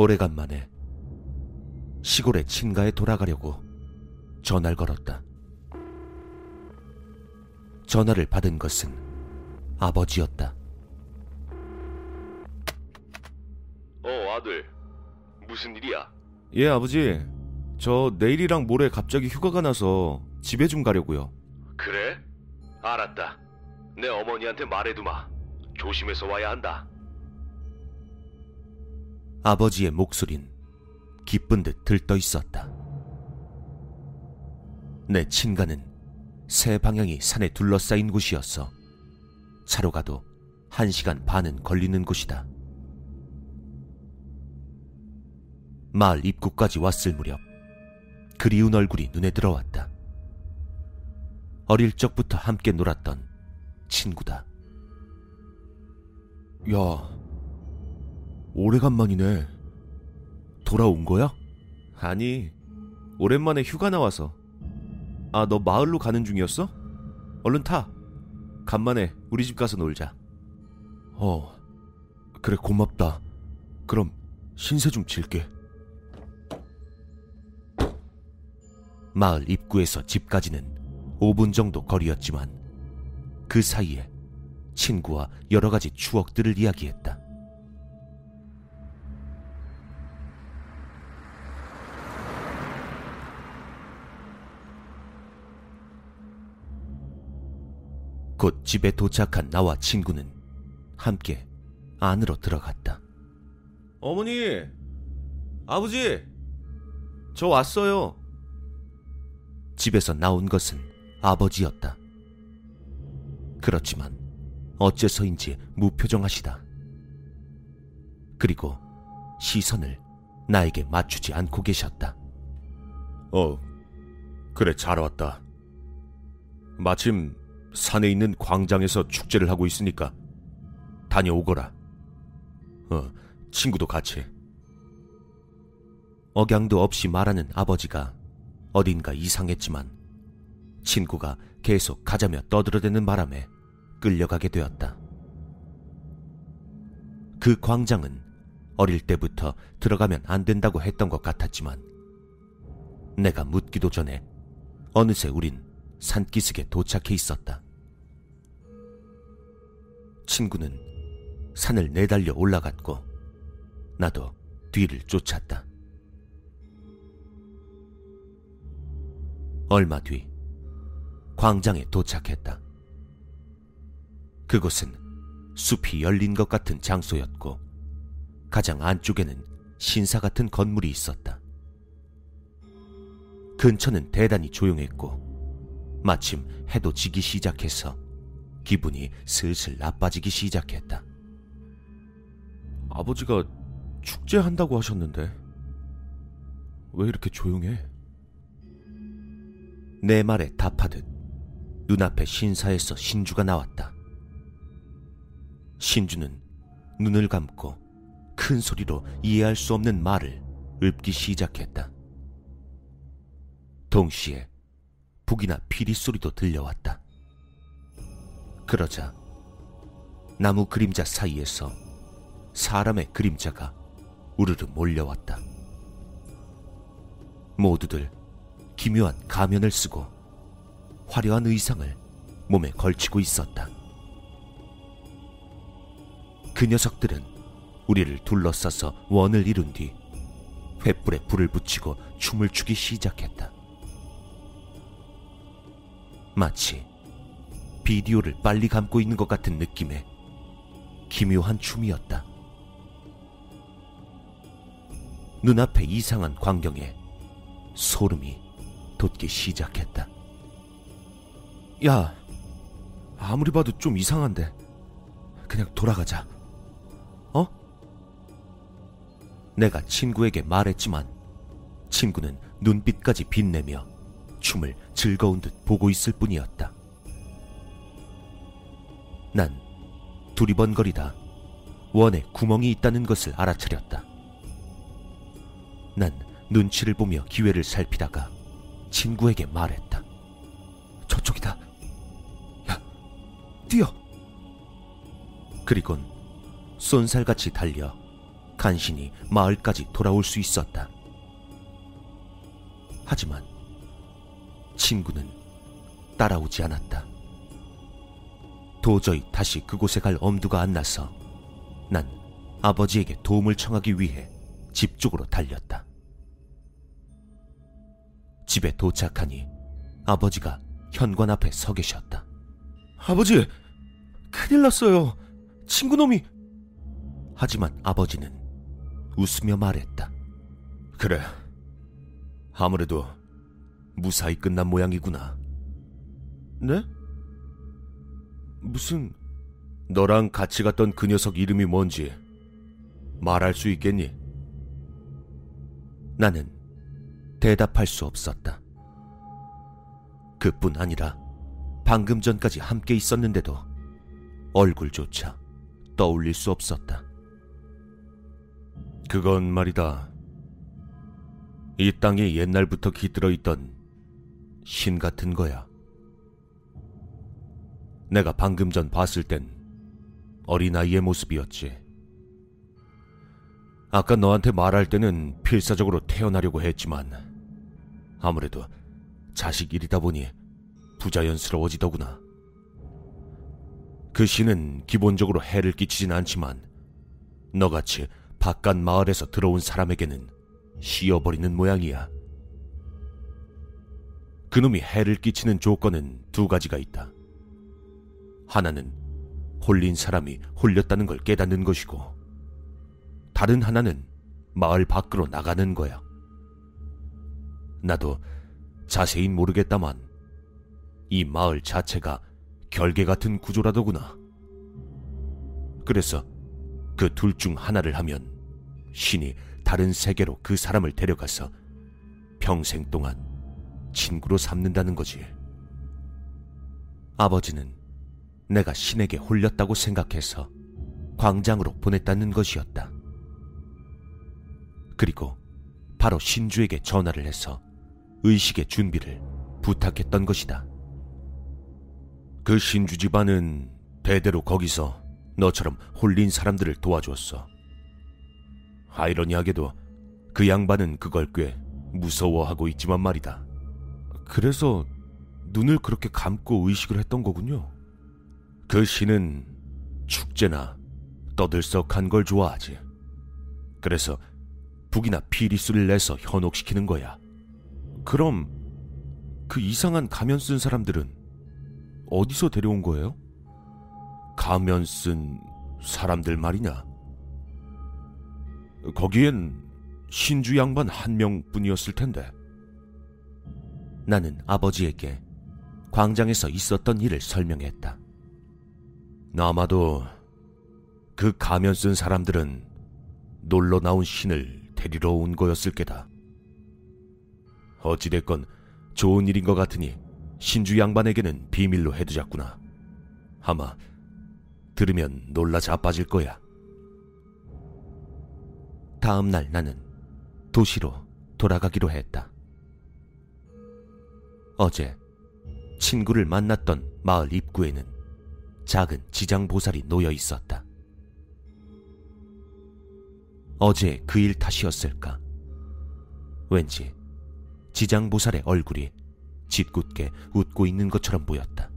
오래간만에 시골의 친가에 돌아가려고 전화를 걸었다. 전화를 받은 것은 아버지였다. 어, 아들. 무슨 일이야? 예, 아버지. 저 내일이랑 모레 갑자기 휴가가 나서 집에 좀 가려고요. 그래? 알았다. 내 어머니한테 말해두마. 조심해서 와야 한다. 아버지의 목소린 기쁜 듯 들떠 있었다. 내 친가는 새 방향이 산에 둘러싸인 곳이었어. 차로 가도 한 시간 반은 걸리는 곳이다. 마을 입구까지 왔을 무렵 그리운 얼굴이 눈에 들어왔다. 어릴 적부터 함께 놀았던 친구다. 야, 오래간만이네. 돌아온 거야? 아니, 오랜만에 휴가 나와서. 아, 너 마을로 가는 중이었어? 얼른 타. 간만에 우리 집 가서 놀자. 어, 그래, 고맙다. 그럼 신세 좀 질게. 마을 입구에서 집까지는 5분 정도 거리였지만 그 사이에 친구와 여러 가지 추억들을 이야기했다. 곧 집에 도착한 나와 친구는 함께 안으로 들어갔다. 어머니, 아버지, 저 왔어요. 집에서 나온 것은 아버지였다. 그렇지만 어째서인지 무표정하시다. 그리고 시선을 나에게 맞추지 않고 계셨다. 어, 그래, 잘 왔다. 마침 산에 있는 광장에서 축제를 하고 있으니까 다녀오거라. 어, 친구도 같이. 억양도 없이 말하는 아버지가 어딘가 이상했지만 친구가 계속 가자며 떠들어대는 바람에 끌려가게 되었다. 그 광장은 어릴 때부터 들어가면 안 된다고 했던 것 같았지만 내가 묻기도 전에 어느새 우린 산기슭에 도착해 있었다. 친구는 산을 내달려 올라갔고 나도 뒤를 쫓았다. 얼마 뒤 광장에 도착했다. 그곳은 숲이 열린 것 같은 장소였고 가장 안쪽에는 신사 같은 건물이 있었다. 근처는 대단히 조용했고 마침 해도 지기 시작해서 기분이 슬슬 나빠지기 시작했다. 아버지가 축제한다고 하셨는데 왜 이렇게 조용해? 내 말에 답하듯 눈앞에 신사에서 신주가 나왔다. 신주는 눈을 감고 큰 소리로 이해할 수 없는 말을 읊기 시작했다. 동시에 북이나 피리 소리도 들려왔다. 그러자 나무 그림자 사이에서 사람의 그림자가 우르르 몰려왔다. 모두들 기묘한 가면을 쓰고 화려한 의상을 몸에 걸치고 있었다. 그 녀석들은 우리를 둘러싸서 원을 이룬 뒤 횃불에 불을 붙이고 춤을 추기 시작했다. 마치 비디오를 빨리 감고 있는 것 같은 느낌의 기묘한 춤이었다. 눈앞에 이상한 광경에 소름이 돋기 시작했다. 야, 아무리 봐도 좀 이상한데. 그냥 돌아가자. 어? 내가 친구에게 말했지만 친구는 눈빛까지 빛내며 춤을 즐거운 듯 보고 있을 뿐이었다. 난 두리번거리다 원에 구멍이 있다는 것을 알아차렸다. 난 눈치를 보며 기회를 살피다가 친구에게 말했다. 저쪽이다. 야, 뛰어! 그리곤 쏜살같이 달려 간신히 마을까지 돌아올 수 있었다. 하지만 친구는 따라오지 않았다. 도저히 다시 그곳에 갈 엄두가 안 나서 난 아버지에게 도움을 청하기 위해 집 쪽으로 달렸다. 집에 도착하니 아버지가 현관 앞에 서 계셨다. 아버지, 큰일 났어요. 친구놈이. 하지만 아버지는 웃으며 말했다. 그래. 아무래도 무사히 끝난 모양이구나. 네? 무슨 너랑 같이 갔던 그 녀석 이름이 뭔지 말할 수 있겠니? 나는 대답할 수 없었다. 그뿐 아니라 방금 전까지 함께 있었는데도 얼굴조차 떠올릴 수 없었다. 그건 말이다. 이 땅에 옛날부터 깃들어 있던 신 같은 거야. 내가 방금 전 봤을 땐 어린아이의 모습이었지. 아까 너한테 말할 때는 필사적으로 태어나려고 했지만 아무래도 자식 일이다 보니 부자연스러워지더구나. 그 신은 기본적으로 해를 끼치진 않지만 너같이 바깥 마을에서 들어온 사람에게는 쉬어버리는 모양이야. 그놈이 해를 끼치는 조건은 두 가지가 있다. 하나는 홀린 사람이 홀렸다는 걸 깨닫는 것이고, 다른 하나는 마을 밖으로 나가는 거야. 나도 자세히 모르겠다만, 이 마을 자체가 결계 같은 구조라더구나. 그래서 그 둘 중 하나를 하면 신이 다른 세계로 그 사람을 데려가서 평생 동안 친구로 삼는다는 거지. 아버지는 내가 신에게 홀렸다고 생각해서 광장으로 보냈다는 것이었다. 그리고 바로 신주에게 전화를 해서 의식의 준비를 부탁했던 것이다. 그 신주 집안은 대대로 거기서 너처럼 홀린 사람들을 도와줬어. 아이러니하게도 그 양반은 그걸 꽤 무서워하고 있지만 말이다. 그래서 눈을 그렇게 감고 의식을 했던 거군요. 그 신은 축제나 떠들썩한 걸 좋아하지. 그래서 북이나 피리수를 내서 현혹시키는 거야. 그럼 그 이상한 가면 쓴 사람들은 어디서 데려온 거예요? 가면 쓴 사람들 말이냐? 거기엔 신주 양반 한 명뿐이었을 텐데. 나는 아버지에게 광장에서 있었던 일을 설명했다. 아마도 그 가면 쓴 사람들은 놀러 나온 신을 데리러 온 거였을 게다. 어찌됐건 좋은 일인 것 같으니 신주 양반에게는 비밀로 해두자꾸나. 아마 들으면 놀라 자빠질 거야. 다음 날 나는 도시로 돌아가기로 했다. 어제 친구를 만났던 마을 입구에는 작은 지장보살이 놓여 있었다. 어제 그 일 탓이었을까? 왠지 지장보살의 얼굴이 짓궂게 웃고 있는 것처럼 보였다.